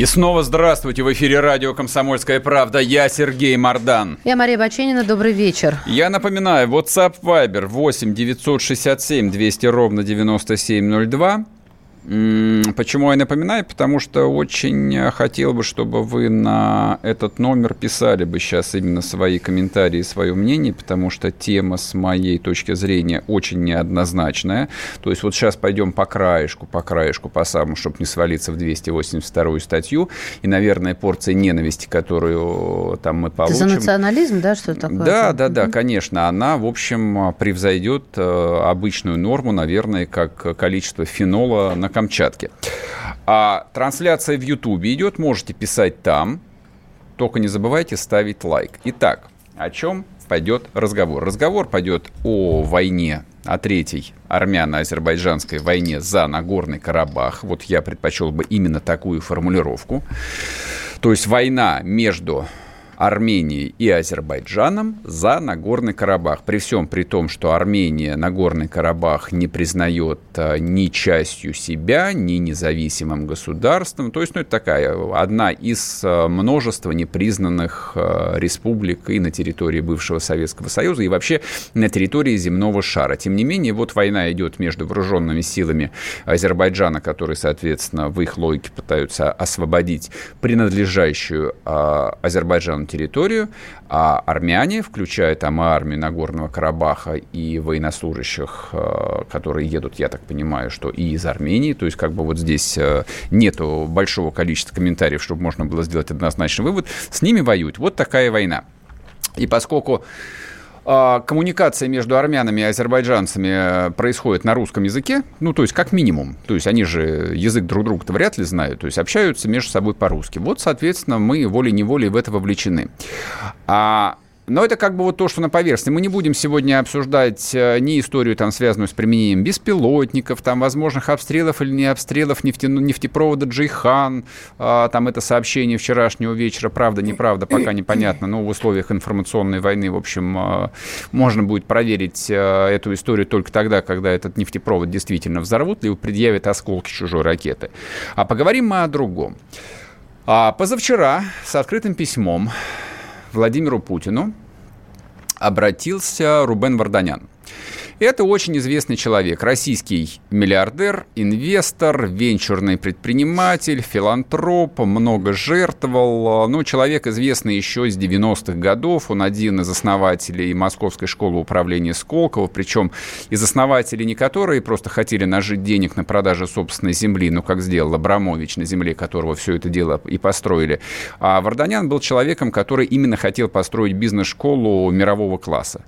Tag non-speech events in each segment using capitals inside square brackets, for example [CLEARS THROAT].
И снова здравствуйте. В эфире радио «Комсомольская правда». Я Сергей Мордан. Я Мария Баченина. Добрый вечер. Я напоминаю, WhatsApp Viber 8 967 200 ровно 9702. Почему я напоминаю? Потому что очень хотел бы, чтобы вы на этот номер писали бы сейчас именно свои комментарии, свое мнение, потому что тема с моей точки зрения очень неоднозначная. То есть вот сейчас пойдем по краешку, по краешку, по самому, чтобы не свалиться в 282 статью. И, наверное, порция ненависти, которую там мы получим... Это за национализм, да, что такое? Да, да, да, конечно. Она, в общем, превзойдет э, обычную норму, наверное, как количество фенола на Камчатке. А трансляция в Ютубе идет, можете писать там. Только не забывайте ставить лайк. Итак, о чем пойдет разговор? Разговор пойдет о войне, о третьей армяно-азербайджанской войне за Нагорный Карабах. Вот я предпочел бы именно такую формулировку. То есть война между Арменией и Азербайджаном за Нагорный Карабах. При всем при том, что Армения Нагорный Карабах не признает а, ни частью себя, ни независимым государством. То есть, ну, это такая одна из а, множества непризнанных а, республик и на территории бывшего Советского Союза, и вообще на территории земного шара. Тем не менее, вот война идет между вооруженными силами Азербайджана, которые, соответственно, в их логике пытаются освободить принадлежащую Азербайджану территорию, а армяне, включая там армию Нагорного Карабаха и военнослужащих, э, которые едут, я так понимаю, что и из Армении, то есть как бы вот здесь э, нету большого количества комментариев, чтобы можно было сделать однозначный вывод, с ними воюют. Вот такая война. И поскольку коммуникация между армянами и азербайджанцами э, происходит на русском языке, ну, то есть как минимум, то есть они же язык друг друга-то вряд ли знают, то есть общаются между собой по-русски. Вот, соответственно, мы волей-неволей в это вовлечены. А но это как бы вот то, что на поверхности. Мы не будем сегодня обсуждать э, ни историю, там, связанную с применением беспилотников, там, возможных обстрелов или не обстрелов нефте, нефтепровода Джейхан, а, там, это сообщение вчерашнего вечера, правда, неправда, пока непонятно, но в условиях информационной войны, в общем, а, можно будет проверить э, эту историю только тогда, когда этот нефтепровод действительно взорвут, либо предъявят осколки чужой ракеты. А поговорим мы о другом. А позавчера с открытым письмом Владимиру Путину обратился Рубен Варданян. Это очень известный человек, российский миллиардер, инвестор, венчурный предприниматель, филантроп, много жертвовал. Ну, человек известный еще с 90-х годов. Он один из основателей Московской школы управления Сколково, причем из основателей не которые просто хотели нажить денег на продаже собственной земли, ну, как сделал Абрамович, на земле которого все это дело и построили. А Варданян был человеком, который именно хотел построить бизнес-школу мирового класса.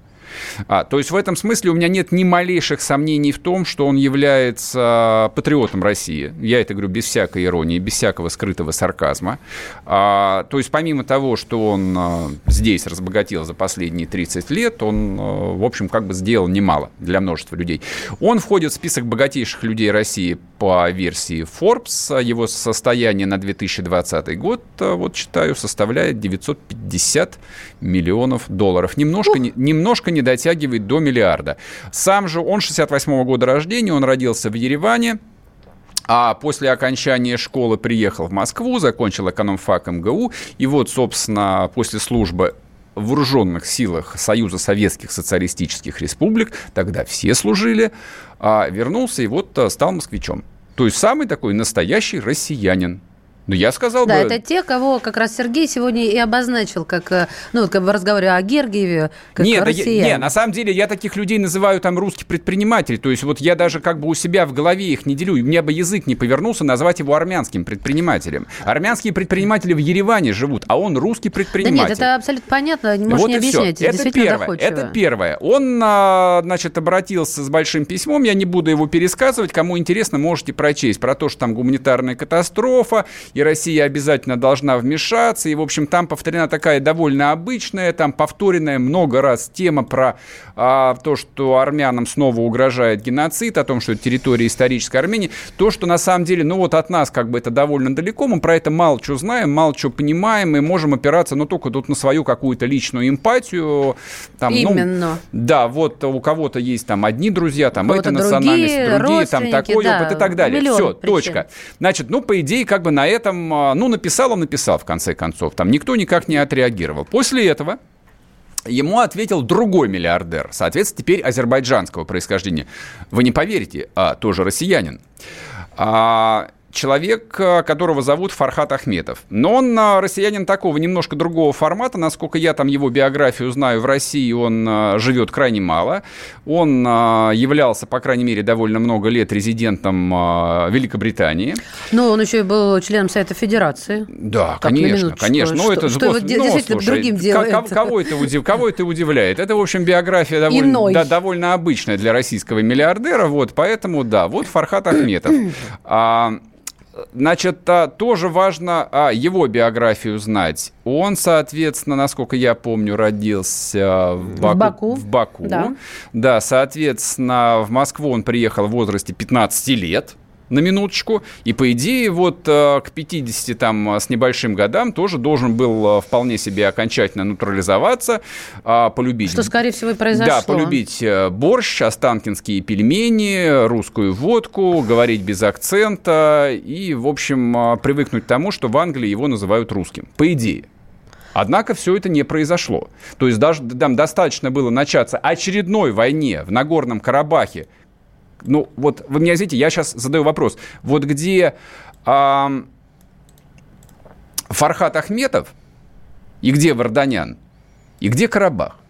А, то есть в этом смысле у меня нет ни малейших сомнений в том, что он является патриотом России. Я это говорю без всякой иронии, без всякого скрытого сарказма. А, то есть помимо того, что он а, здесь разбогател за последние 30 лет, он, а, в общем, как бы сделал немало для множества людей. Он входит в список богатейших людей России по версии Forbes. Его состояние на 2020 год, а, вот читаю, составляет 950 миллионов долларов. Немножко, не, немножко не дотягивает до миллиарда. Сам же он 68 -го года рождения, он родился в Ереване, а после окончания школы приехал в Москву, закончил экономфак МГУ, и вот, собственно, после службы в вооруженных силах Союза Советских Социалистических Республик, тогда все служили, а вернулся и вот а, стал москвичом. То есть самый такой настоящий россиянин. Ну, я сказал да, бы... это те, кого как раз Сергей сегодня и обозначил, как, э, ну, как бы разговаривая о Гергиеве, как нет, россиян. Нет, на самом деле я таких людей называю там русский предприниматель. То есть вот я даже как бы у себя в голове их не делю. И мне бы язык не повернулся назвать его армянским предпринимателем. Армянские предприниматели в Ереване живут, а он русский предприниматель. Да нет, это абсолютно понятно, не можешь вот не объяснять. Все. Это первое, доходчиво. это первое. Он, а, значит, обратился с большим письмом, я не буду его пересказывать. Кому интересно, можете прочесть про то, что там гуманитарная катастрофа, и Россия обязательно должна вмешаться. И, в общем, там повторена такая довольно обычная, там повторенная много раз тема про а, то, что армянам снова угрожает геноцид, о том, что это территория исторической Армении. То, что на самом деле, ну вот от нас как бы это довольно далеко, мы про это мало что знаем, мало что понимаем, и можем опираться, ну, только тут на свою какую-то личную эмпатию. Там, ну, Именно. Ну, да, вот у кого-то есть там одни друзья, там эта национальность, другие, там такой да, опыт и так далее. Все, причин. точка. Значит, ну, по идее, как бы на этом, а, ну, написал он, написал, в конце концов. Там никто никак не отреагировал. После этого Ему ответил другой миллиардер, соответственно, теперь азербайджанского происхождения. Вы не поверите, а тоже россиянин. А, человек, э, которого зовут Фархат Ахметов. Но он э, россиянин такого немножко другого формата. Насколько я там его биографию знаю, в России он э, живет крайне мало. Он являлся, по крайней мере, довольно много лет резидентом Великобритании. Но он еще и был членом Совета Федерации. Да, так, конечно, конечно. Ну, это, что его ну, действительно слушай, другим делает? Кого, это удив, кого это удивляет? Это, в общем, биография довольно, да, довольно обычная для российского миллиардера. Вот, поэтому, да, вот Фархат Ахметов. [CLEARS THROAT] А, Значит, тоже важно а, его биографию знать. Он, соответственно, насколько я помню, родился в Баку. В Баку. В Баку. Да. да, соответственно, в Москву он приехал в возрасте 15 лет на минуточку. И, по идее, вот э, к 50 там с небольшим годам тоже должен был э, вполне себе окончательно натурализоваться, а, полюбить... Что, скорее всего, и произошло. Да, полюбить э, борщ, останкинские пельмени, русскую водку, говорить без акцента и, в общем, привыкнуть к тому, что в Англии его называют русским. По идее. Однако все это не произошло. То есть даже там достаточно было начаться очередной войне в Нагорном Карабахе, ну, вот вы меня извините, я сейчас задаю вопрос. Вот где э, Фархат Ахметов и где Варданян, и где Карабах?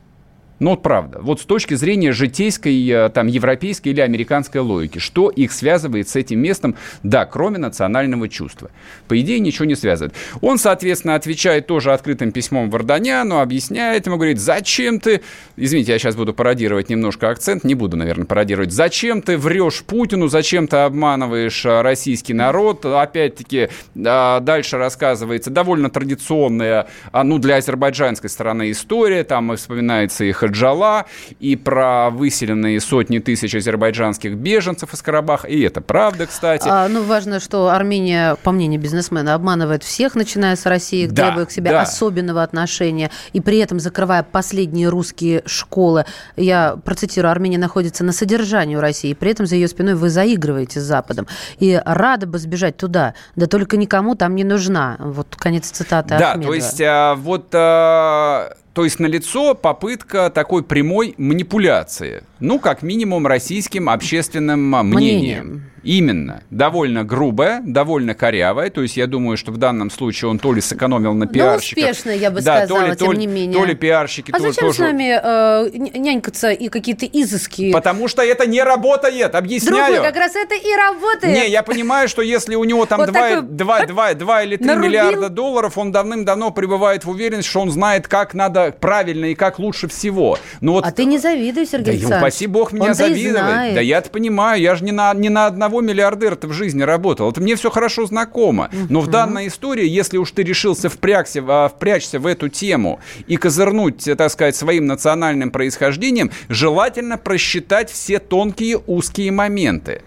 Ну вот правда, вот с точки зрения житейской, э, там, европейской или американской логики, что их связывает с этим местом, да, кроме национального чувства? По идее, ничего не связывает. Он, соответственно, отвечает тоже открытым письмом Варданяну, объясняет ему, говорит, зачем ты, извините, я сейчас буду пародировать немножко акцент, не буду, наверное, пародировать, зачем ты врешь Путину, зачем ты обманываешь э, российский народ, опять-таки, э, дальше рассказывается довольно традиционная, ну, для азербайджанской стороны история, там вспоминается их Джала, и про выселенные сотни тысяч азербайджанских беженцев из Карабаха. И это правда, кстати. А, ну, важно, что Армения, по мнению бизнесмена, обманывает всех, начиная с России, да, требуя к себе да. особенного отношения, и при этом закрывая последние русские школы. Я процитирую, Армения находится на содержании у России, при этом за ее спиной вы заигрываете с Западом. И рада бы сбежать туда, да только никому там не нужна. Вот конец цитаты Да, Ахмедова. то есть а, вот а, то есть налицо попытка такой прямой манипуляции, ну, как минимум, российским общественным мнением. мнением. Именно. Довольно грубая, довольно корявая. То есть я думаю, что в данном случае он то ли сэкономил на пиарщиках. Ну, успешно, я бы да, сказала, то ли, тем то не менее. То ли пиарщики а зачем тоже... с нами э, нянькаться и какие-то изыски? Потому что это не работает, объясняю. Другой, как раз это и работает. Не, я понимаю, что если у него там вот 2, такой... 2, 2, 2 или 3 нарубил. миллиарда долларов, он давным-давно пребывает в уверенности, что он знает, как надо правильно и как лучше всего. Но вот... А ты не завидуй, Сергей да, Упаси бог меня завидовать. Да я-то понимаю, я же не на, не на одного миллиардера в жизни работал. Это мне все хорошо знакомо. Но в данной истории, если уж ты решился впрягся, а, впрячься в эту тему и козырнуть, так сказать, своим национальным происхождением, желательно просчитать все тонкие узкие моменты.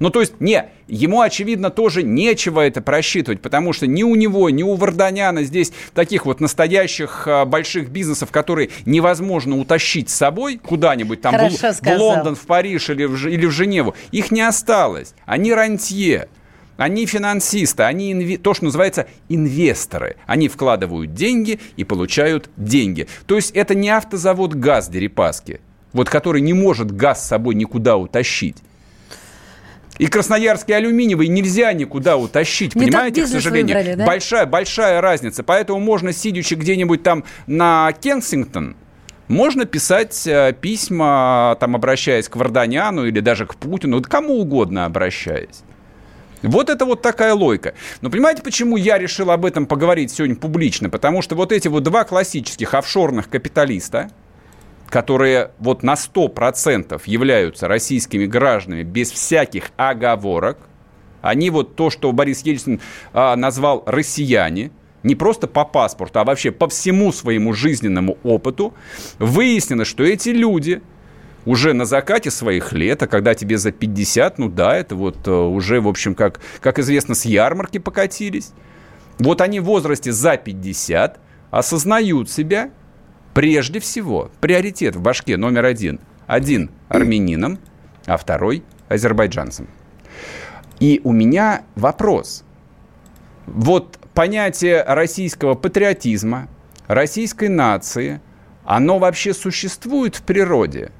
Ну, то есть, не, ему, очевидно, тоже нечего это просчитывать, потому что ни у него, ни у Варданяна здесь таких вот настоящих а, больших бизнесов, которые невозможно утащить с собой куда-нибудь, там, в, в Лондон, в Париж или в, или в Женеву, их не осталось. Они рантье. Они финансисты, они инве... то, что называется инвесторы. Они вкладывают деньги и получают деньги. То есть это не автозавод ГАЗ Дерипаски, вот который не может газ с собой никуда утащить. И красноярский алюминиевый нельзя никуда утащить, Не понимаете, к сожалению. Выбрали, да? Большая, большая разница. Поэтому можно, сидячи где-нибудь там на Кенсингтон, можно писать э, письма, там, обращаясь к Варданяну или даже к Путину, кому угодно обращаясь. Вот это вот такая логика. Но понимаете, почему я решил об этом поговорить сегодня публично? Потому что вот эти вот два классических офшорных капиталиста, которые вот на 100% являются российскими гражданами без всяких оговорок, Они вот то, что Борис Ельцин а, назвал россияне, не просто по паспорту, а вообще по всему своему жизненному опыту, выяснилось, что эти люди уже на закате своих лет, а когда тебе за 50, ну да, это вот э, уже, в общем, как, как известно, с ярмарки покатились. Вот они в возрасте за 50 осознают себя прежде всего, приоритет в башке номер один. Один армянином, а второй азербайджанцем. И у меня вопрос. Вот понятие российского патриотизма, российской нации, оно вообще существует в природе?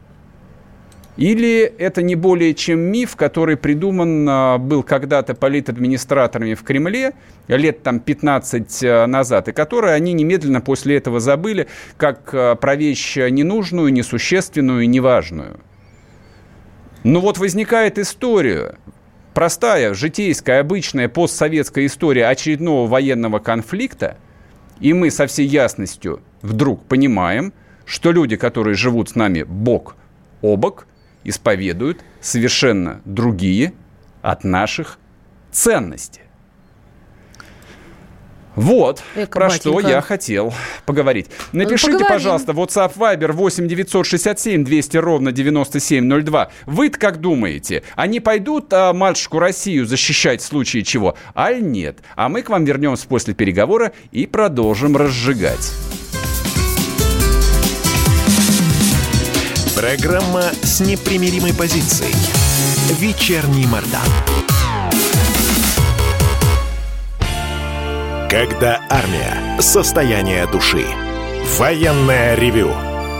Или это не более чем миф, который придуман а, был когда-то политадминистраторами в Кремле лет там 15 а, назад, и который они немедленно после этого забыли как а, про вещь ненужную, несущественную неважную. Ну вот возникает история, простая, житейская, обычная постсоветская история очередного военного конфликта, и мы со всей ясностью вдруг понимаем, что люди, которые живут с нами бок о бок, исповедуют совершенно другие от наших ценностей. Вот, Эко, про батенька. что я хотел поговорить. Напишите, Поговорим. пожалуйста, WhatsApp Viber 8 967 200 ровно 9702. вы как думаете, они пойдут а, матушку Россию защищать в случае чего? Аль нет? А мы к вам вернемся после переговора и продолжим разжигать. Программа с непримиримой позицией. Вечерний Мордан. Когда армия. Состояние души. Военное ревю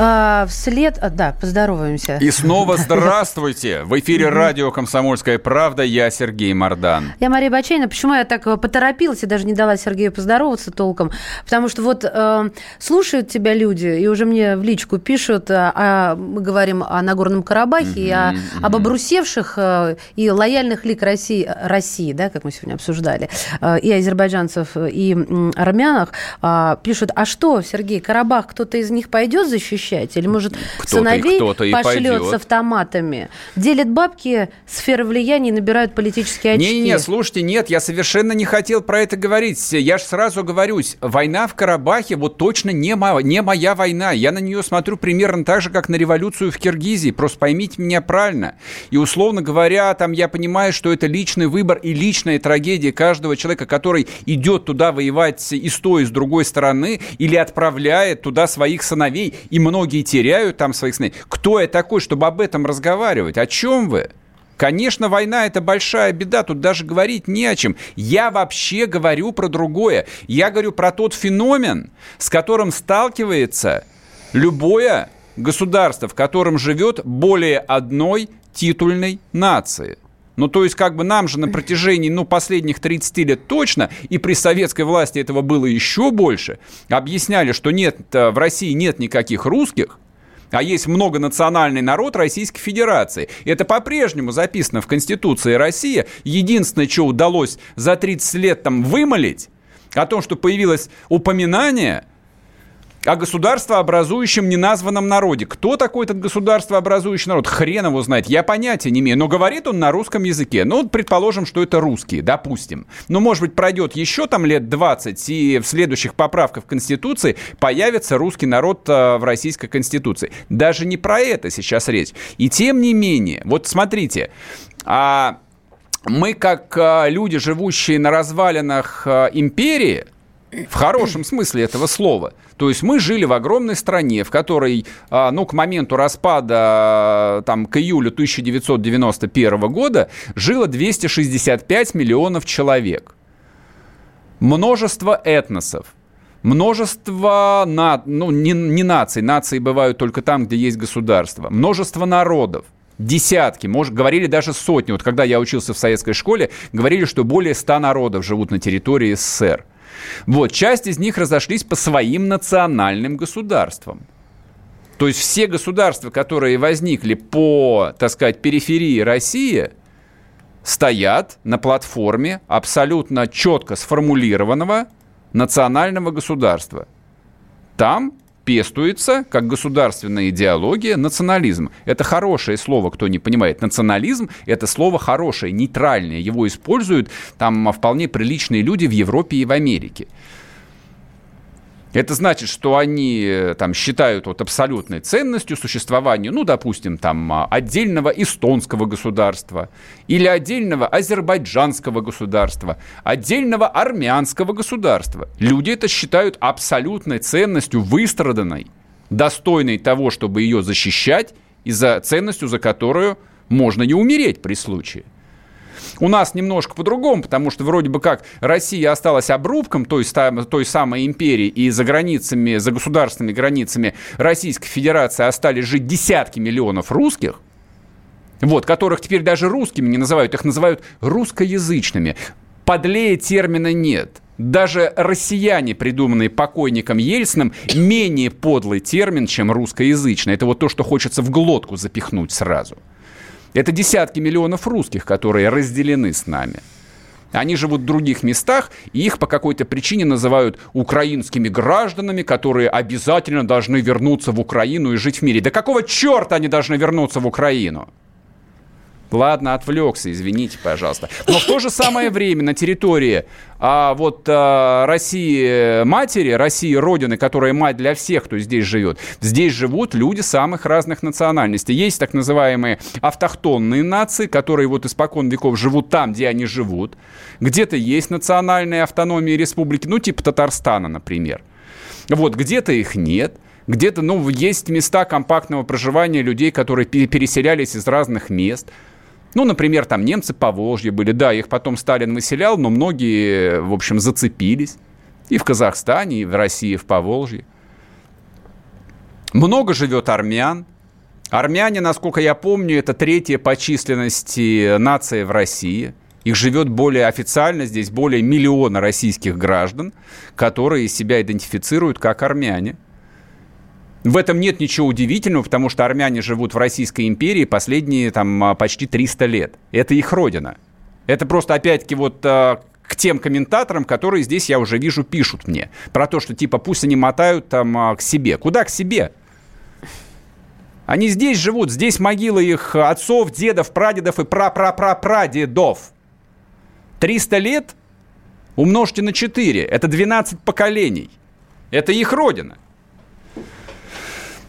А, вслед... А, да, поздороваемся. И снова [LAUGHS] здравствуйте! В эфире радио «Комсомольская правда». Я Сергей Мордан. Я Мария Бачейна. Почему я так поторопилась и даже не дала Сергею поздороваться толком? Потому что вот э, слушают тебя люди, и уже мне в личку пишут, а, а мы говорим о Нагорном Карабахе, и о, об обрусевших э, и лояльных лик России, России, да, как мы сегодня обсуждали, э, и азербайджанцев, и э, армянах, э, пишут, а что, Сергей, Карабах, кто-то из них пойдет защищать? Защищать? Или, может, кто сыновей кто пошлет с автоматами? Делят бабки, сферы влияния набирают политические очки. Не-не, слушайте, нет, я совершенно не хотел про это говорить. Я же сразу говорюсь, война в Карабахе вот точно не, мо- не моя война. Я на нее смотрю примерно так же, как на революцию в Киргизии. Просто поймите меня правильно. И, условно говоря, там я понимаю, что это личный выбор и личная трагедия каждого человека, который идет туда воевать и с той, и с другой стороны, или отправляет туда своих сыновей. И много многие теряют там своих сыновей. Кто я такой, чтобы об этом разговаривать? О чем вы? Конечно, война – это большая беда, тут даже говорить не о чем. Я вообще говорю про другое. Я говорю про тот феномен, с которым сталкивается любое государство, в котором живет более одной титульной нации. Ну, то есть, как бы нам же на протяжении, ну, последних 30 лет точно, и при советской власти этого было еще больше, объясняли, что нет, э, в России нет никаких русских, а есть многонациональный народ Российской Федерации. Это по-прежнему записано в Конституции России. Единственное, что удалось за 30 лет там вымолить, о том, что появилось упоминание – о государствообразующем неназванном народе. Кто такой этот государствообразующий народ? Хрен его знает. Я понятия не имею. Но говорит он на русском языке. Ну, предположим, что это русские, допустим. Но, может быть, пройдет еще там лет 20, и в следующих поправках Конституции появится русский народ э, в Российской Конституции. Даже не про это сейчас речь. И тем не менее, вот смотрите, а мы, как а, люди, живущие на развалинах а, империи, в хорошем смысле этого слова. То есть мы жили в огромной стране, в которой, а, ну, к моменту распада, там, к июлю 1991 года жило 265 миллионов человек. Множество этносов, множество, на, ну, не, не наций, нации бывают только там, где есть государство, множество народов – десятки, может, говорили даже сотни. Вот когда я учился в советской школе, говорили, что более ста народов живут на территории СССР. Вот, часть из них разошлись по своим национальным государствам. То есть все государства, которые возникли по, так сказать, периферии России, стоят на платформе абсолютно четко сформулированного национального государства. Там пестуется как государственная идеология национализм. Это хорошее слово, кто не понимает. Национализм – это слово хорошее, нейтральное. Его используют там вполне приличные люди в Европе и в Америке. Это значит, что они э, там считают вот абсолютной ценностью существования, ну, допустим, там а, отдельного эстонского государства или отдельного азербайджанского государства, отдельного армянского государства. Люди это считают абсолютной ценностью, выстраданной, достойной того, чтобы ее защищать, и за ценностью, за которую можно не умереть при случае. У нас немножко по-другому, потому что вроде бы как Россия осталась обрубком той, той самой империи, и за границами, за государственными границами Российской Федерации остались жить десятки миллионов русских, вот, которых теперь даже русскими не называют, их называют русскоязычными. Подлее термина нет. Даже россияне, придуманные покойником Ельциным, менее подлый термин, чем русскоязычный. Это вот то, что хочется в глотку запихнуть сразу. Это десятки миллионов русских, которые разделены с нами. Они живут в других местах, и их по какой-то причине называют украинскими гражданами, которые обязательно должны вернуться в Украину и жить в мире. Да какого черта они должны вернуться в Украину? Ладно, отвлекся, извините, пожалуйста. Но в то же самое время на территории а, вот а, России матери, России родины, которая мать для всех, кто здесь живет, здесь живут люди самых разных национальностей. Есть так называемые автохтонные нации, которые вот испокон веков живут там, где они живут. Где-то есть национальные автономии республики, ну типа Татарстана, например. Вот, где-то их нет – где-то, ну, есть места компактного проживания людей, которые переселялись из разных мест. Ну, например, там немцы по Волжье были, да, их потом Сталин выселял, но многие, в общем, зацепились. И в Казахстане, и в России, и в Поволжье. Много живет армян. Армяне, насколько я помню, это третья по численности нация в России. Их живет более официально здесь более миллиона российских граждан, которые себя идентифицируют как армяне – в этом нет ничего удивительного, потому что армяне живут в Российской империи последние там а, почти 300 лет. Это их родина. Это просто, опять-таки, вот а, к тем комментаторам, которые здесь, я уже вижу, пишут мне. Про то, что типа пусть они мотают там а, к себе. Куда к себе? Они здесь живут, здесь могилы их отцов, дедов, прадедов и пра-пра-пра-прадедов. 300 лет умножьте на 4. Это 12 поколений. Это их родина.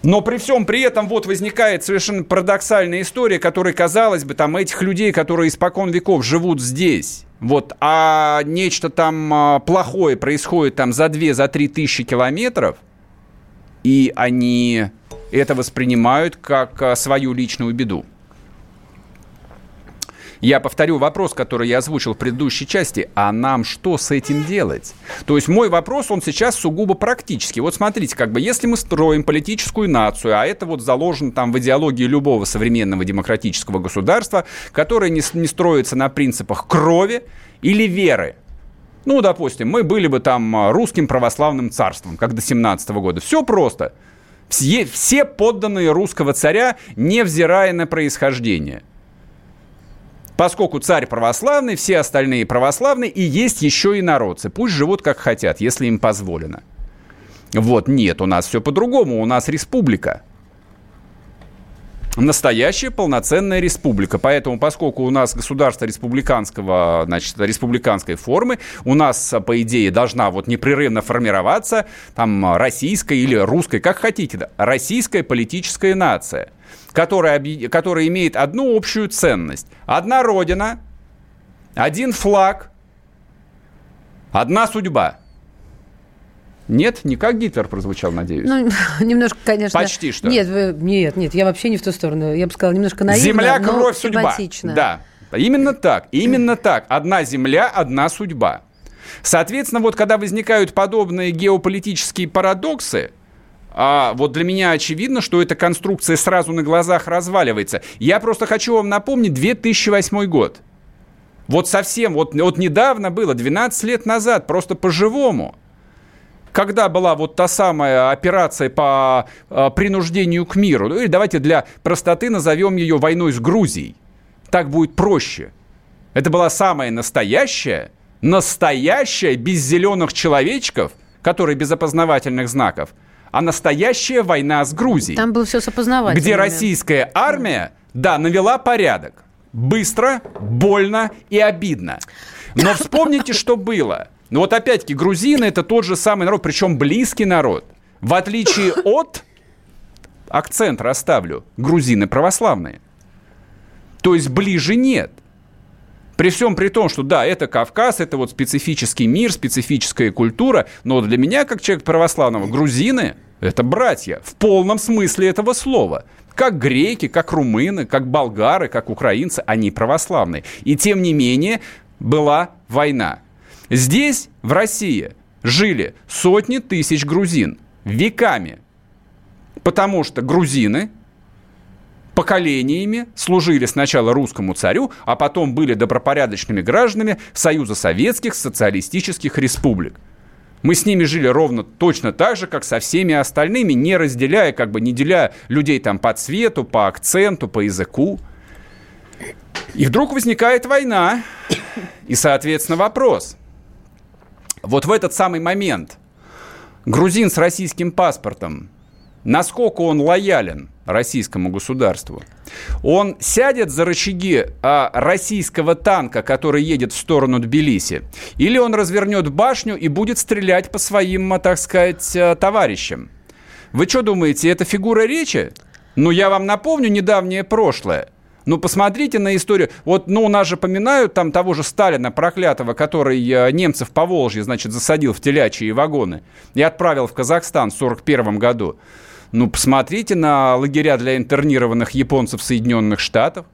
Но при всем при этом вот возникает совершенно парадоксальная история, которая, казалось бы, там этих людей, которые испокон веков живут здесь, вот, а нечто там а, плохое происходит там за 2-3 за тысячи километров, и они это воспринимают как а, свою личную беду. Я повторю вопрос, который я озвучил в предыдущей части. А нам что с этим делать? То есть мой вопрос, он сейчас сугубо практический. Вот смотрите, как бы если мы строим политическую нацию, а это вот заложено там в идеологии любого современного демократического государства, которое не, не строится на принципах крови или веры, ну, допустим, мы были бы там а, русским православным царством, как до 17 года. Все просто. Все, все подданные русского царя, невзирая на происхождение поскольку царь православный, все остальные православные, и есть еще и народцы. Пусть живут как хотят, если им позволено. Вот, нет, у нас все по-другому, у нас республика. Настоящая полноценная республика. Поэтому, поскольку у нас государство республиканского, значит, республиканской формы, у нас, по идее, должна вот непрерывно формироваться там российская или русская, как хотите, российская политическая нация – которая, которая имеет одну общую ценность. Одна родина, Один флаг, одна судьба. Нет, не как Гитлер прозвучал, надеюсь. Ну, [LAUGHS] немножко, конечно. Почти что. Нет, вы, нет, нет, я вообще не в ту сторону. Я бы сказала, немножко наивно, Земля, кровь, судьба. Да, именно так, именно так. Одна земля, одна судьба. Соответственно, вот когда возникают подобные геополитические парадоксы, а вот для меня очевидно, что эта конструкция сразу на глазах разваливается. Я просто хочу вам напомнить 2008 год. Вот совсем, вот, вот недавно было, 12 лет назад, просто по-живому. Когда была вот та самая операция по э, принуждению к миру, ну или давайте для простоты назовем ее войной с Грузией. Так будет проще. Это была самая настоящая, настоящая, без зеленых человечков, которые без опознавательных знаков – а настоящая война с Грузией. Там было все с опознавательными. Где российская армия, да, навела порядок. Быстро, больно и обидно. Но вспомните, что было. Ну вот опять-таки, грузины это тот же самый народ, причем близкий народ. В отличие от, акцент расставлю, грузины православные. То есть ближе нет. При всем при том, что да, это Кавказ, это вот специфический мир, специфическая культура, но для меня, как человек православного, грузины – это братья в полном смысле этого слова. Как греки, как румыны, как болгары, как украинцы, они православные. И тем не менее была война. Здесь, в России, жили сотни тысяч грузин веками. Потому что грузины поколениями служили сначала русскому царю, а потом были добропорядочными гражданами Союза Советских Социалистических Республик. Мы с ними жили ровно точно так же, как со всеми остальными, не разделяя, как бы не деляя людей там по цвету, по акценту, по языку. И вдруг возникает война, и, соответственно, вопрос. Вот в этот самый момент грузин с российским паспортом, насколько он лоялен – российскому государству. Он сядет за рычаги а, российского танка, который едет в сторону Тбилиси, или он развернет башню и будет стрелять по своим, а, так сказать, а, товарищам. Вы что думаете, это фигура речи? Ну, я вам напомню недавнее прошлое. Ну, посмотрите на историю. Вот, ну, у нас же поминают там того же Сталина, проклятого, который э, немцев по Волжье, значит, засадил в телячьи вагоны и отправил в Казахстан в 1941 году. Ну, посмотрите на лагеря для интернированных японцев Соединенных Штатов.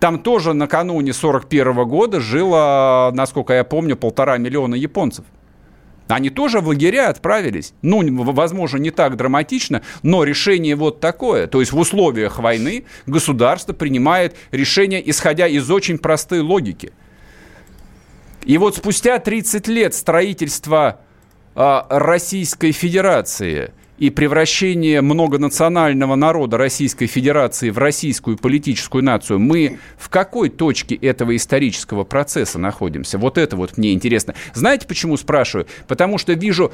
Там тоже накануне 41 года жило, насколько я помню, полтора миллиона японцев. Они тоже в лагеря отправились. Ну, возможно, не так драматично, но решение вот такое. То есть в условиях войны государство принимает решение, исходя из очень простой логики. И вот спустя 30 лет строительства э, Российской Федерации – и превращение многонационального народа Российской Федерации в российскую политическую нацию, мы в какой точке этого исторического процесса находимся? Вот это вот мне интересно. Знаете, почему спрашиваю? Потому что вижу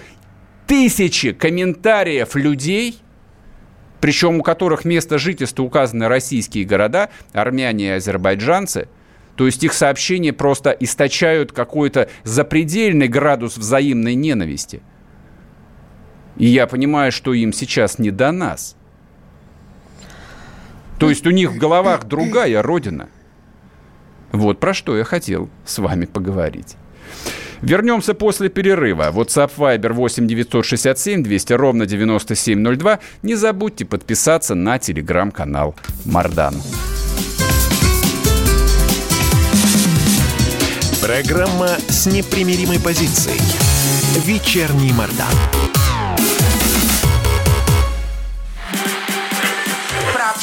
тысячи комментариев людей, причем у которых место жительства указаны российские города, армяне и азербайджанцы, то есть их сообщения просто источают какой-то запредельный градус взаимной ненависти – и я понимаю, что им сейчас не до нас. То есть у них в головах другая родина. Вот про что я хотел с вами поговорить. Вернемся после перерыва. WhatsApp Viber 8 967 200 ровно 9702. Не забудьте подписаться на телеграм-канал Мардан. Программа с непримиримой позицией. Вечерний Мардан.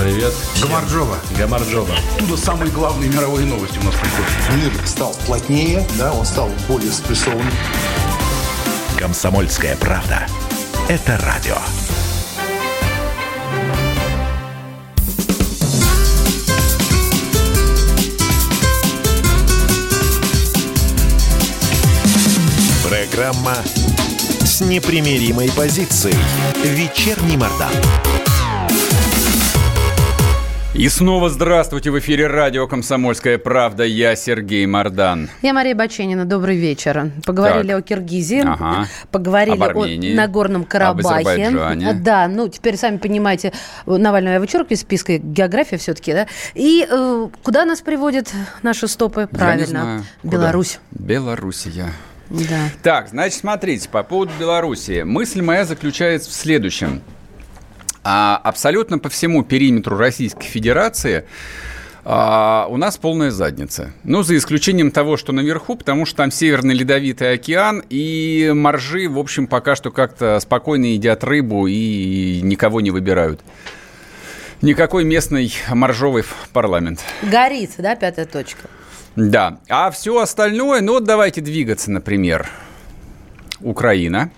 Привет. Гамарджоба. Гамарджоба. Оттуда самые главные мировые новости у нас приходят. Мир стал плотнее, да, он стал более спрессованным. Комсомольская правда. Это радио. Программа с непримиримой позицией. Вечерний Мордан. И снова здравствуйте. В эфире радио «Комсомольская правда». Я Сергей Мордан. Я Мария Баченина. Добрый вечер. Поговорили так. о Киргизии, ага. поговорили Армении, о Нагорном Карабахе. Да, ну теперь сами понимаете, Навального я вычеркиваю из списка, география все-таки, да? И э, куда нас приводят наши стопы? Правильно, Беларусь. Белоруссия. Да. Так, значит, смотрите, по поводу Белоруссии. Мысль моя заключается в следующем – а абсолютно по всему периметру Российской Федерации а, у нас полная задница. Ну, за исключением того, что наверху, потому что там Северный Ледовитый океан, и моржи, в общем, пока что как-то спокойно едят рыбу и никого не выбирают. Никакой местный моржовый парламент. Горит, да, пятая точка? Да. А все остальное, ну вот давайте двигаться, например. Украина.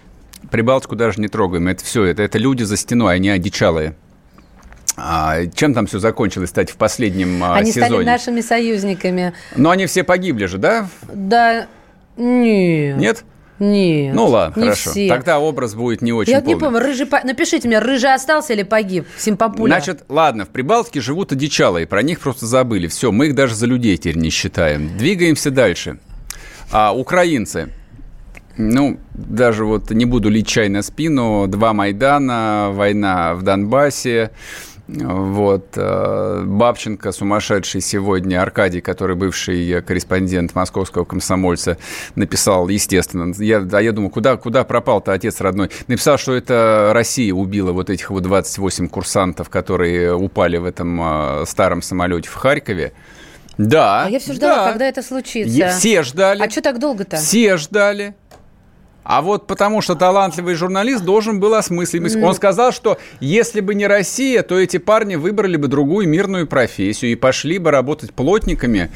Прибалтику даже не трогаем. Это все, это, это люди за стеной, они одичалые. А, чем там все закончилось, кстати, в последнем а, они сезоне? Они стали нашими союзниками. Но они все погибли же, да? Да, нет. Нет? Нет. Ну ладно, не хорошо. Все. Тогда образ будет не очень Я полный. не помню, рыжий по... напишите мне, рыжий остался или погиб? Симпапуля. Значит, ладно, в Прибалтике живут одичалые, про них просто забыли. Все, мы их даже за людей теперь не считаем. Двигаемся дальше. А, украинцы. Ну, даже вот не буду лить чай на спину. Два Майдана, война в Донбассе. Вот. Э, Бабченко, сумасшедший сегодня, Аркадий, который бывший корреспондент московского комсомольца, написал, естественно, я, а я думаю, куда, куда пропал-то отец родной? Написал, что это Россия убила вот этих вот 28 курсантов, которые упали в этом э, старом самолете в Харькове. Да. А я все ждала, да. когда это случится. Все ждали. А что так долго-то? Все ждали. А вот потому что талантливый журналист должен был осмыслить. Mm. Он сказал, что если бы не Россия, то эти парни выбрали бы другую мирную профессию и пошли бы работать плотниками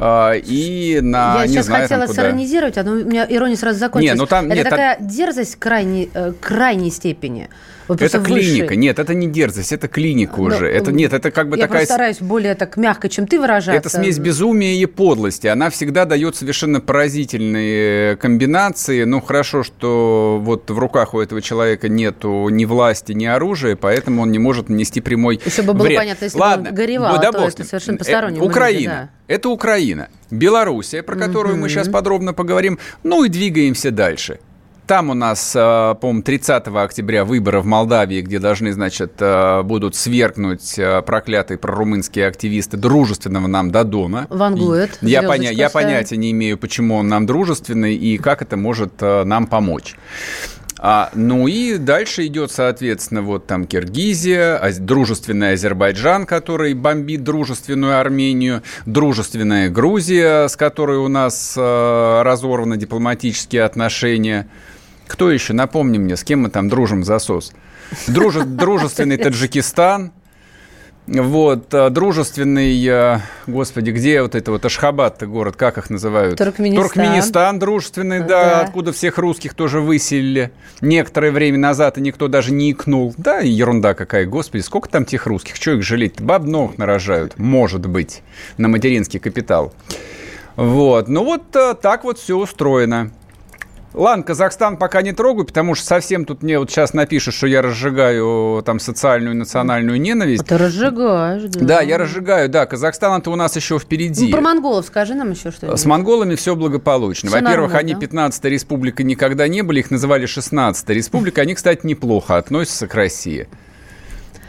и на Я не сейчас знаю, хотела там, куда. сиронизировать, а у меня ирония сразу закончилась. Не, ну там, Это нет, такая там... дерзость крайней, э, крайней степени. Вот это клиника. Выше. Нет, это не дерзость, это клиника Но, уже. Это нет, это как бы я такая... Я стараюсь более так мягко, чем ты выражаться. Это смесь безумия и подлости. Она всегда дает совершенно поразительные комбинации. Ну, хорошо, что вот в руках у этого человека нету ни власти, ни оружия, поэтому он не может нанести прямой Еще бы было вред. понятно, если Ладно, бы он горевал, да, то это совершенно посторонний. Э, Украина. Люди, да. Это Украина. Белоруссия, про которую mm-hmm. мы сейчас подробно поговорим. Ну и двигаемся дальше. Там у нас, э, по-моему, 30 октября выборы в Молдавии, где должны, значит, э, будут свергнуть э, проклятые прорумынские активисты дружественного нам Дадона. Вангует. Я, поня- я понятия не имею, почему он нам дружественный и как это может нам помочь. А, ну и дальше идет, соответственно, вот там Киргизия, дружественный Азербайджан, который бомбит дружественную Армению, дружественная Грузия, с которой у нас э, разорваны дипломатические отношения. Кто еще? Напомни мне, с кем мы там дружим засос. Друже, дружественный [LAUGHS] Таджикистан. Вот, э, дружественный, э, господи, где вот это вот Ашхабад-то город, как их называют? Туркменистан. Туркменистан дружественный, да, да, откуда всех русских тоже выселили. Некоторое время назад и никто даже не икнул. Да, ерунда какая, господи, сколько там тех русских, что их жалеть? Баб ног нарожают, может быть, на материнский капитал. Вот, ну вот э, так вот все устроено. Ладно, Казахстан пока не трогаю, потому что совсем тут мне вот сейчас напишут, что я разжигаю там социальную и национальную ненависть. А ты разжигаешь, да. Да, я разжигаю, да. Казахстан-то у нас еще впереди. Ну, про монголов скажи нам еще что-нибудь. С монголами все благополучно. Все Во-первых, они 15-й республикой никогда не были, их называли 16-й республикой. Они, кстати, неплохо относятся к России.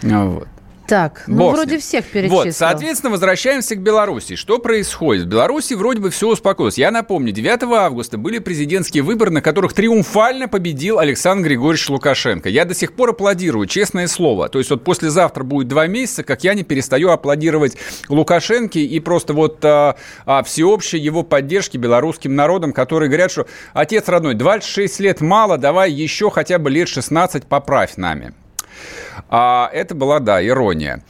Вот. Так, ну Бог вроде всех перечислил. Вот, соответственно, возвращаемся к Беларуси. Что происходит? В Беларуси вроде бы все успокоилось. Я напомню, 9 августа были президентские выборы, на которых триумфально победил Александр Григорьевич Лукашенко. Я до сих пор аплодирую, честное слово. То есть вот послезавтра будет два месяца, как я не перестаю аплодировать Лукашенке и просто вот а, а, всеобщей его поддержке белорусским народом, которые говорят, что отец родной, 26 лет мало, давай еще хотя бы лет 16 поправь нами. А, это была, да, ирония.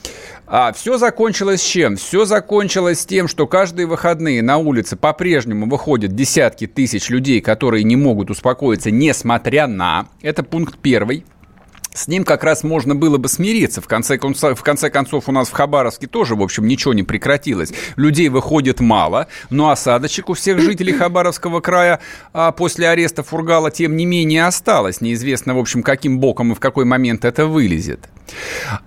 А все закончилось чем? Все закончилось тем, что каждые выходные на улице по-прежнему выходят десятки тысяч людей, которые не могут успокоиться, несмотря на... Это пункт первый. С ним как раз можно было бы смириться. В конце, в конце концов, у нас в Хабаровске тоже, в общем, ничего не прекратилось. Людей выходит мало, но осадочек у всех жителей Хабаровского края а после ареста Фургала, тем не менее, осталось. Неизвестно, в общем, каким боком и в какой момент это вылезет.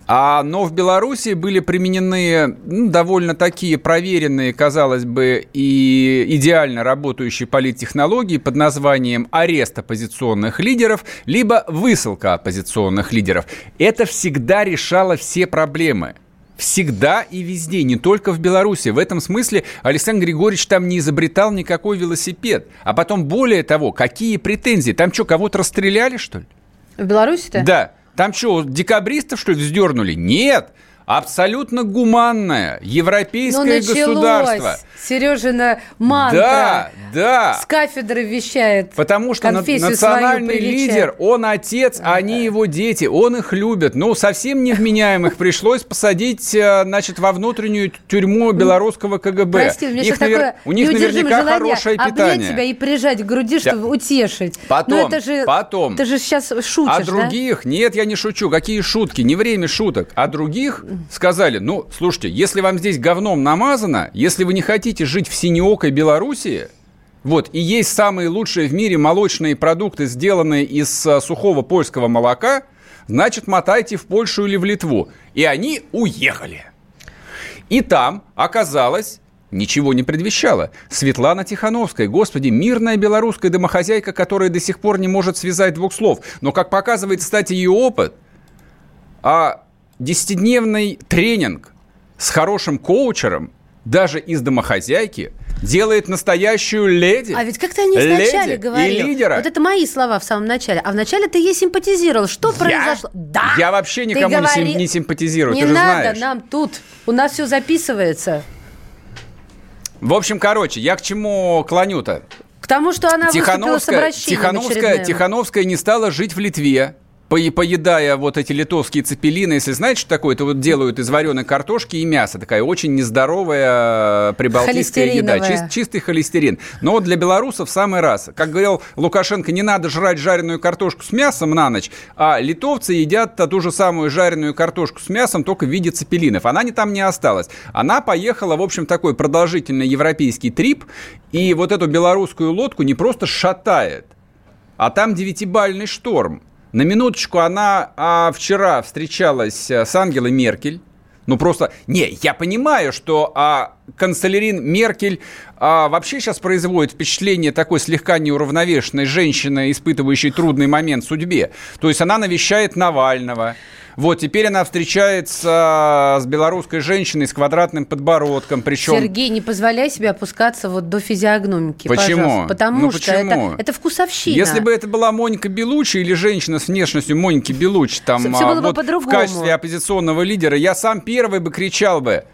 А, но в Беларуси были применены ну, довольно такие проверенные, казалось бы, и идеально работающие политтехнологии под названием арест оппозиционных лидеров, либо высылка оппозиционных оппозиционных лидеров. Это всегда решало все проблемы. Всегда и везде, не только в Беларуси. В этом смысле Александр Григорьевич там не изобретал никакой велосипед. А потом, более того, какие претензии? Там что, кого-то расстреляли, что ли? В Беларуси-то? Да. Там что, декабристов, что ли, вздернули? Нет. Абсолютно гуманное европейское ну, государство. Сережина мантра. Да, да. С кафедры вещает. Потому что национальный лидер, он отец, а они его дети, он их любит. Ну, совсем невменяемых пришлось посадить, э, значит, во внутреннюю тюрьму белорусского КГБ. Прости, у меня их навер... такое У них наверняка хорошее питание. тебя и прижать к груди, чтобы да. утешить. Потом, Но это же, потом. Ты же сейчас шутишь, А других, да? нет, я не шучу. Какие шутки? Не время шуток. А других сказали, ну, слушайте, если вам здесь говном намазано, если вы не хотите жить в синеокой Белоруссии, вот, и есть самые лучшие в мире молочные продукты, сделанные из а, сухого польского молока, значит, мотайте в Польшу или в Литву. И они уехали. И там оказалось ничего не предвещало. Светлана Тихановская, господи, мирная белорусская домохозяйка, которая до сих пор не может связать двух слов. Но, как показывает, кстати, ее опыт, а десятидневный тренинг с хорошим коучером, даже из домохозяйки, делает настоящую леди. А ведь как-то они вначале говорили. И лидера. Вот это мои слова в самом начале. А вначале ты ей симпатизировал. Что я? произошло? Да. Я вообще никому говори... не, не симпатизирую. Не ты надо знаешь. нам тут. У нас все записывается. В общем, короче, я к чему клоню-то? К тому, что она Тихановская, выступила с обращением Тихановская, Тихановская не стала жить в Литве поедая вот эти литовские цепелины, если знаете, что такое, это вот делают из вареной картошки и мяса. Такая очень нездоровая прибалтийская еда. Чист, чистый холестерин. Но вот для белорусов самый раз. Как говорил Лукашенко, не надо жрать жареную картошку с мясом на ночь, а литовцы едят ту же самую жареную картошку с мясом, только в виде цепелинов. Она не там не осталась. Она поехала, в общем, такой продолжительный европейский трип, и вот эту белорусскую лодку не просто шатает, а там девятибальный шторм. На минуточку, она а, вчера встречалась э, с Ангелой Меркель. Ну просто, не, я понимаю, что а, канцлерин Меркель а, вообще сейчас производит впечатление такой слегка неуравновешенной женщины, испытывающей трудный момент в судьбе. То есть она навещает Навального, вот, теперь она встречается с белорусской женщиной с квадратным подбородком, причем... Сергей, не позволяй себе опускаться вот до физиогномики, Почему? Пожалуйста, потому ну, что почему? Это, это вкусовщина. Если бы это была Моника Белучи или женщина с внешностью Моники Белучи, там, все, все было вот, бы в качестве оппозиционного лидера, я сам первый бы кричал бы,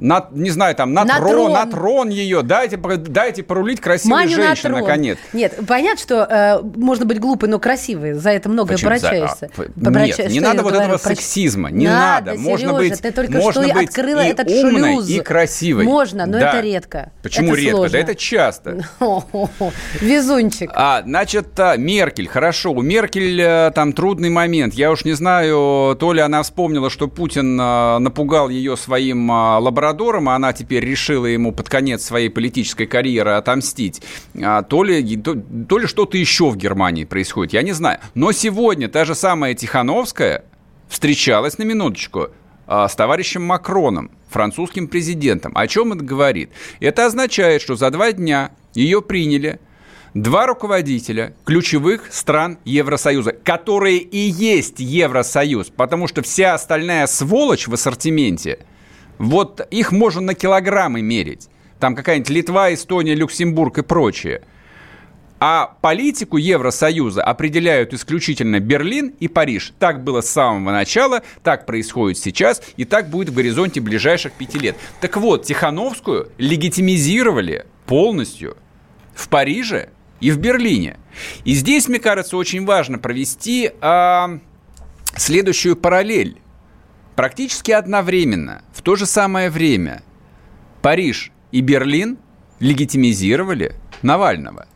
на, не знаю, там, на, на трон, трон, на трон ее, дайте, дайте порулить красивой Маню женщине, на наконец. Нет, понятно, что э, можно быть глупой, но красивой, за это много Почему? обращаешься. За... Нет, не надо вот этого про... сексизма, не надо. надо. Можно Сережа, быть, ты только можно что быть открыла и этот умной, шлюз. и красивой. Можно, но да. это редко. Почему это редко? Сложно. Да это часто. [LAUGHS] Везунчик. А, значит, а, Меркель, хорошо, у Меркель э, там трудный момент. Я уж не знаю, то ли она вспомнила, что Путин э, напугал ее своим э, лабрадором, а она теперь решила ему под конец своей политической карьеры отомстить, а, то ли, то, то ли что-то еще в Германии происходит, я не знаю. Но сегодня та же самая Тихановская встречалась на минуточку а, с товарищем Макроном, французским президентом. О чем это говорит? Это означает, что за два дня ее приняли два руководителя ключевых стран Евросоюза, которые и есть Евросоюз, потому что вся остальная сволочь в ассортименте – вот их можно на килограммы мерить. Там какая-нибудь Литва, Эстония, Люксембург и прочее. А политику Евросоюза определяют исключительно Берлин и Париж. Так было с самого начала, так происходит сейчас, и так будет в горизонте ближайших пяти лет. Так вот, Тихановскую легитимизировали полностью в Париже и в Берлине. И здесь, мне кажется, очень важно провести а, следующую параллель. Практически одновременно, в то же самое время, Париж и Берлин легитимизировали Навального.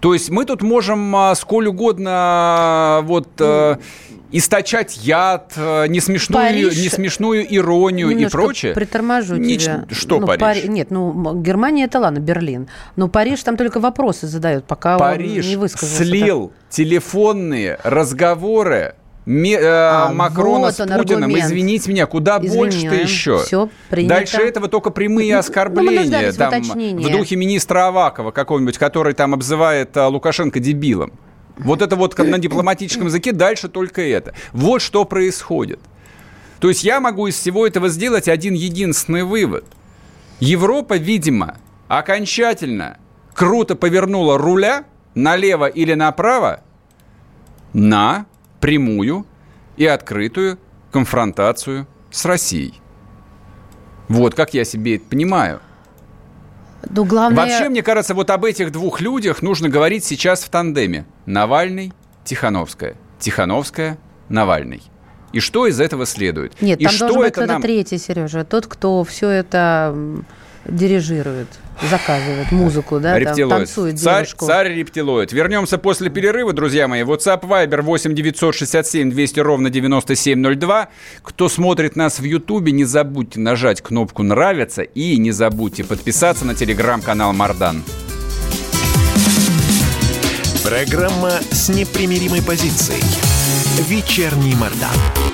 То есть мы тут можем а, сколь угодно а, вот э, источать яд, э, несмешную, Париж... несмешную иронию Немножко и прочее. приторможу Нич... тебя. Что ну, Париж? Пари... Нет, ну, Германия это ладно, Берлин. Но Париж там только вопросы задает, пока Париж он не высказался. слил так. телефонные разговоры Ми, э, а, Макрона вот с Путиным. Аргумент. Извините меня, куда больше-то еще? Все принято. Дальше этого только прямые оскорбления. Ну, там, в духе министра Авакова какого-нибудь, который там обзывает а, Лукашенко дебилом. Вот это вот на дипломатическом языке, дальше только это. Вот что происходит. То есть я могу из всего этого сделать один единственный вывод. Европа, видимо, окончательно круто повернула руля налево или направо на прямую и открытую конфронтацию с Россией. Вот как я себе это понимаю. Ну, главное... Вообще, мне кажется, вот об этих двух людях нужно говорить сейчас в тандеме. Навальный, Тихановская. Тихановская, Навальный. И что из этого следует? Нет, и там что должен быть кто-то нам... третий, Сережа. Тот, кто все это дирижирует, заказывает музыку, да, там, танцует царь, девушку. Царь рептилоид. Вернемся после перерыва, друзья мои. WhatsApp Viber 8 967 200 ровно 9702. Кто смотрит нас в Ютубе, не забудьте нажать кнопку «Нравится» и не забудьте подписаться на телеграм-канал Мардан. Программа с непримиримой позицией. Вечерний Мардан.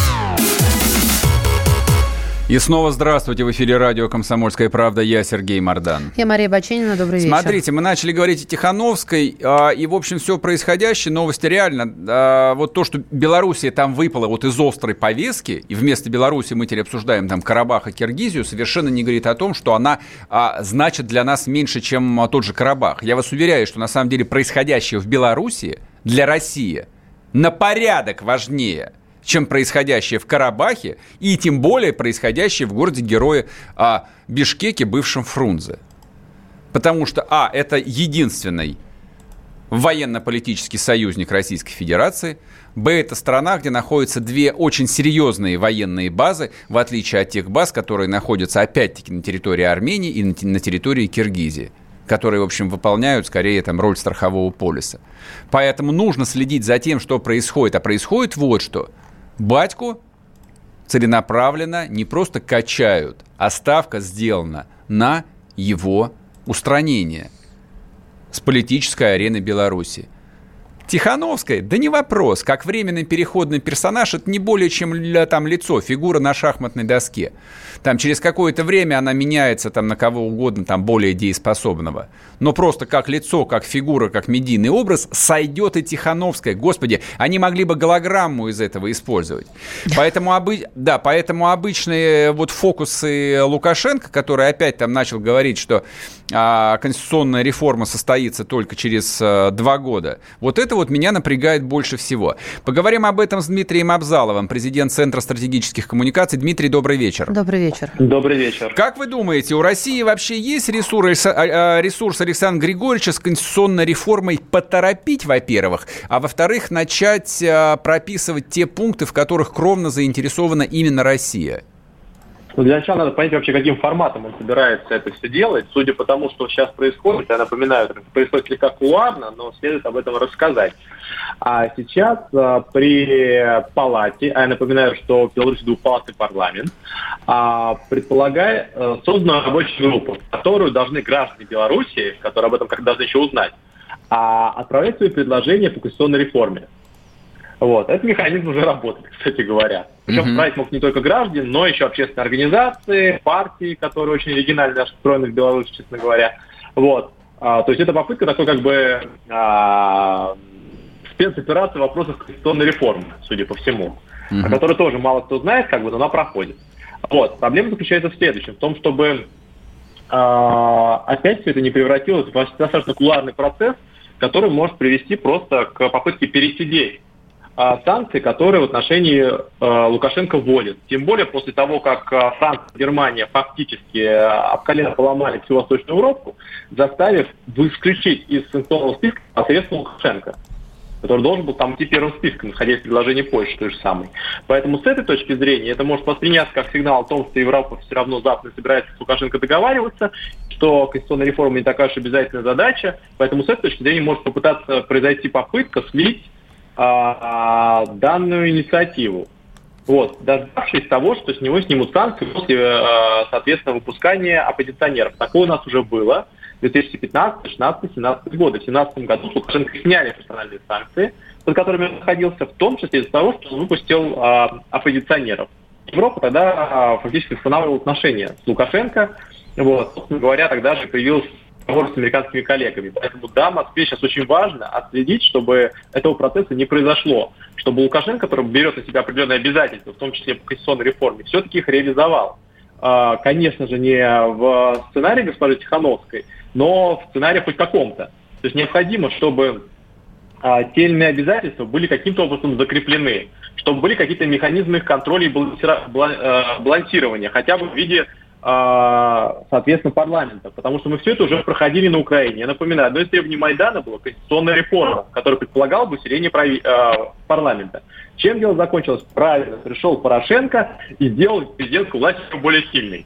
И снова здравствуйте. В эфире радио «Комсомольская правда». Я Сергей Мордан. Я Мария Баченина. Добрый вечер. Смотрите, мы начали говорить о Тихановской. А, и, в общем, все происходящее, новости реально. А, вот то, что Белоруссия там выпала вот из острой повестки, и вместо Беларуси мы теперь обсуждаем там Карабах и Киргизию, совершенно не говорит о том, что она а, значит для нас меньше, чем тот же Карабах. Я вас уверяю, что на самом деле происходящее в Беларуси для России на порядок важнее – чем происходящее в Карабахе и тем более происходящее в городе-герое а, Бишкеке, бывшем Фрунзе. Потому что, а, это единственный военно-политический союзник Российской Федерации, б, это страна, где находятся две очень серьезные военные базы, в отличие от тех баз, которые находятся опять-таки на территории Армении и на территории Киргизии которые, в общем, выполняют скорее там роль страхового полиса. Поэтому нужно следить за тем, что происходит. А происходит вот что – Батьку целенаправленно не просто качают, а ставка сделана на его устранение с политической арены Беларуси. Тихановская, да не вопрос, как временный переходный персонаж, это не более чем там лицо, фигура на шахматной доске. Там через какое-то время она меняется там на кого угодно, там более дееспособного. Но просто как лицо, как фигура, как медийный образ сойдет и Тихановская. Господи, они могли бы голограмму из этого использовать. Поэтому, обы... да, поэтому обычные вот фокусы Лукашенко, который опять там начал говорить, что а, конституционная реформа состоится только через а, два года, вот это вот меня напрягает больше всего. Поговорим об этом с Дмитрием Абзаловым, президент Центра стратегических коммуникаций. Дмитрий, добрый вечер. Добрый вечер. Добрый вечер. Как вы думаете, у России вообще есть ресурс, а, а, ресурс Александра Григорьевича с конституционной реформой поторопить, во-первых, а во-вторых, начать а, прописывать те пункты, в которых кровно заинтересована именно Россия? Ну, для начала надо понять вообще, каким форматом он собирается это все делать. Судя по тому, что сейчас происходит, я напоминаю, это происходит слегка кулуарно, но следует об этом рассказать. А сейчас а, при палате, а я напоминаю, что в Беларуси двухпалатный парламент, а, предполагает а, созданную рабочую группу, которую должны граждане Беларуси, которые об этом как должны еще узнать, а, отправлять свои предложения по конституционной реформе. Вот. Этот механизм уже работает, [LAUGHS] кстати говоря. Причем mm-hmm. править могут не только граждане, но еще общественные организации, партии, которые очень оригинально устроены в Беларуси, честно говоря. Вот. А, то есть это попытка такой как бы а, спецоперация в вопросах конституционной реформы, судя по всему, mm-hmm. о которой тоже мало кто знает, как бы, но она проходит. Вот. Проблема заключается в следующем, в том, чтобы э, опять все это не превратилось в достаточно кулуарный процесс, который может привести просто к попытке пересидеть санкции, которые в отношении э, Лукашенко вводят. Тем более после того, как э, Франция и Германия фактически об колено поломали всю Восточную Европу, заставив исключить из санкционного списка посредством Лукашенко который должен был там идти первым списком, находясь в предложении Польши той же самой. Поэтому с этой точки зрения это может восприняться как сигнал о том, что Европа все равно Запад собирается с Лукашенко договариваться, что конституционная реформа не такая уж обязательная задача. Поэтому с этой точки зрения может попытаться произойти попытка слить а, данную инициативу. Вот, дождавшись того, что с него снимут санкции после, а, соответственно, выпускания оппозиционеров. Такое у нас уже было. 2015, 16, 17 годы. В 2017 году Лукашенко сняли персональные санкции, под которыми он находился, в том числе из-за того, что он выпустил а, оппозиционеров. Европа тогда а, фактически устанавливала отношения с Лукашенко. Вот, говоря, тогда же появился разговор с американскими коллегами. Поэтому да, Москве сейчас очень важно отследить, чтобы этого процесса не произошло. Чтобы Лукашенко, который берет на себя определенные обязательства, в том числе по конституционной реформе, все-таки их реализовал. А, конечно же, не в сценарии госпожи Тихановской, но в сценарии хоть каком-то. То есть необходимо, чтобы а, те или иные обязательства были каким-то образом закреплены, чтобы были какие-то механизмы их контроля и э, балансирования, хотя бы в виде а, соответственно, парламента, потому что мы все это уже проходили на Украине. Я напоминаю, одно из требований Майдана была конституционная реформа, которая предполагала бы усиление прави, э, парламента. Чем дело закончилось? Правильно, пришел Порошенко и сделал президентскую власть еще более сильной.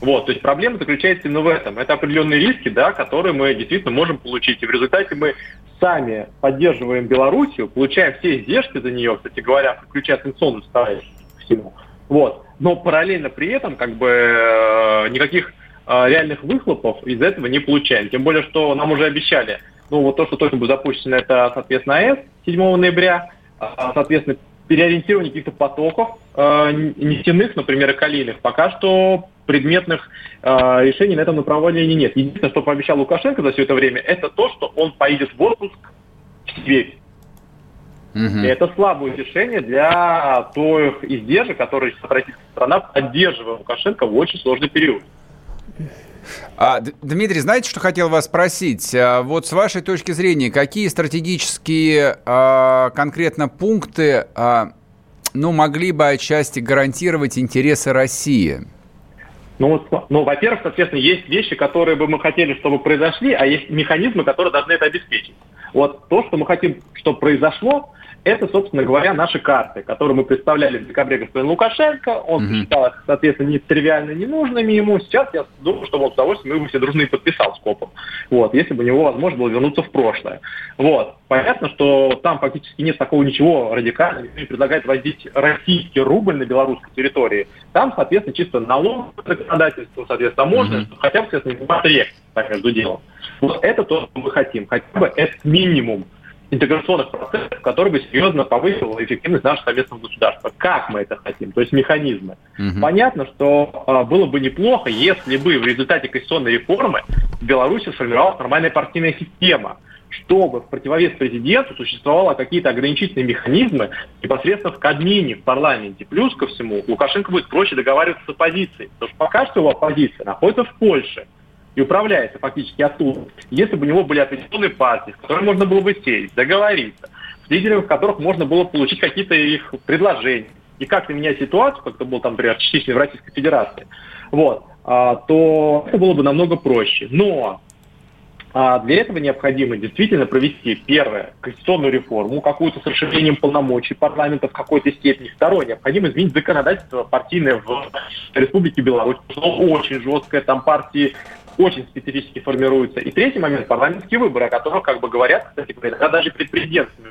Вот, то есть проблема заключается именно в этом. Это определенные риски, да, которые мы действительно можем получить. И в результате мы сами поддерживаем Белоруссию, получаем все издержки за нее, кстати говоря, включая санкционную составляющую всему. Вот. Но параллельно при этом как бы э, никаких э, реальных выхлопов из этого не получаем. Тем более, что нам уже обещали, ну вот то, что точно будет запущено, это, соответственно, АЭС 7 ноября, а, соответственно, переориентирование каких-то потоков э, нефтяных, например, и калийных. Пока что предметных э, решений на этом направлении нет. Единственное, что пообещал Лукашенко за все это время, это то, что он поедет в отпуск в Сибирь. Угу. И это слабое решение для той издержек, которые российская страна поддерживает Лукашенко в очень сложный период. А, Дмитрий, знаете, что хотел вас спросить? А, вот с вашей точки зрения, какие стратегические а, конкретно пункты а, ну, могли бы отчасти гарантировать интересы России? Ну, ну, во-первых, соответственно, есть вещи, которые бы мы хотели, чтобы произошли, а есть механизмы, которые должны это обеспечить. Вот то, что мы хотим, чтобы произошло, это, собственно говоря, наши карты, которые мы представляли в декабре господин Лукашенко. Он mm-hmm. считал их, соответственно, не тривиально ненужными ему. Сейчас я думаю, что он с удовольствием бы все дружно и подписал с копом. Вот, если бы у него возможно было вернуться в прошлое. Вот. Понятно, что там фактически нет такого ничего радикального. Не предлагает возить российский рубль на белорусской территории. Там, соответственно, чисто налог законодательство, соответственно, можно, mm-hmm. хотя бы, соответственно, не так между делом. Вот это то, что мы хотим. Хотя бы это минимум интеграционных процессов, который бы серьезно повысил эффективность нашего совместного государства. Как мы это хотим? То есть механизмы. Угу. Понятно, что э, было бы неплохо, если бы в результате конституционной реформы в Беларуси сформировалась нормальная партийная система, чтобы в противовес президенту существовало какие-то ограничительные механизмы непосредственно в Кабмине, в парламенте. Плюс ко всему, Лукашенко будет проще договариваться с оппозицией. Потому что пока что его оппозиция находится в Польше – и управляется фактически оттуда. Если бы у него были определенные партии, с которыми можно было бы сесть, договориться, с лидерами которых можно было получить какие-то их предложения, и как-то менять ситуацию, как это было там, например, частично в Российской Федерации, вот, а, то это было бы намного проще. Но а для этого необходимо действительно провести, первое, конституционную реформу, какую-то с расширением полномочий парламента в какой-то степени. Второе, необходимо изменить законодательство партийное в Республике Беларусь. Оно очень жесткое, там партии очень специфически формируются. И третий момент – парламентские выборы, о которых, как бы говорят, кстати говоря, даже перед президентскими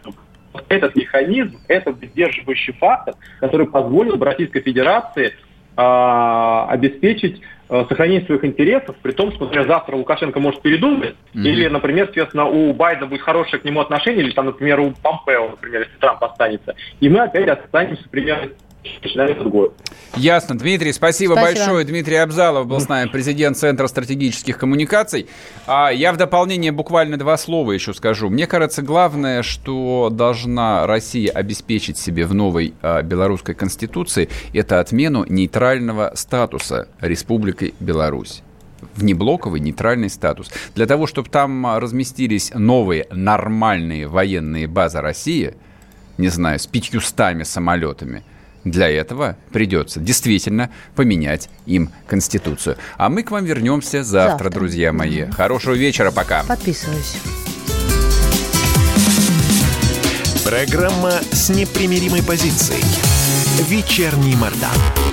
Этот механизм, этот сдерживающий фактор, который позволил Российской Федерации э, обеспечить э, сохранение своих интересов, при том, что, например, завтра Лукашенко может передумать, mm-hmm. или, например, соответственно, у Байдена будет хорошее к нему отношение, или, там, например, у Помпео, например, если Трамп останется, и мы опять останемся примерно начинается другое. Ясно. Дмитрий, спасибо, спасибо большое. Дмитрий Абзалов был с нами, президент Центра стратегических коммуникаций. А я в дополнение буквально два слова еще скажу. Мне кажется, главное, что должна Россия обеспечить себе в новой а, белорусской конституции, это отмену нейтрального статуса Республики Беларусь внеблоковый нейтральный статус. Для того, чтобы там разместились новые нормальные военные базы России, не знаю, с пятьюстами самолетами, для этого придется действительно поменять им Конституцию. А мы к вам вернемся завтра, завтра. друзья мои. mm Хорошего вечера, пока. Подписываюсь. Программа с непримиримой позицией. Вечерний Мордан.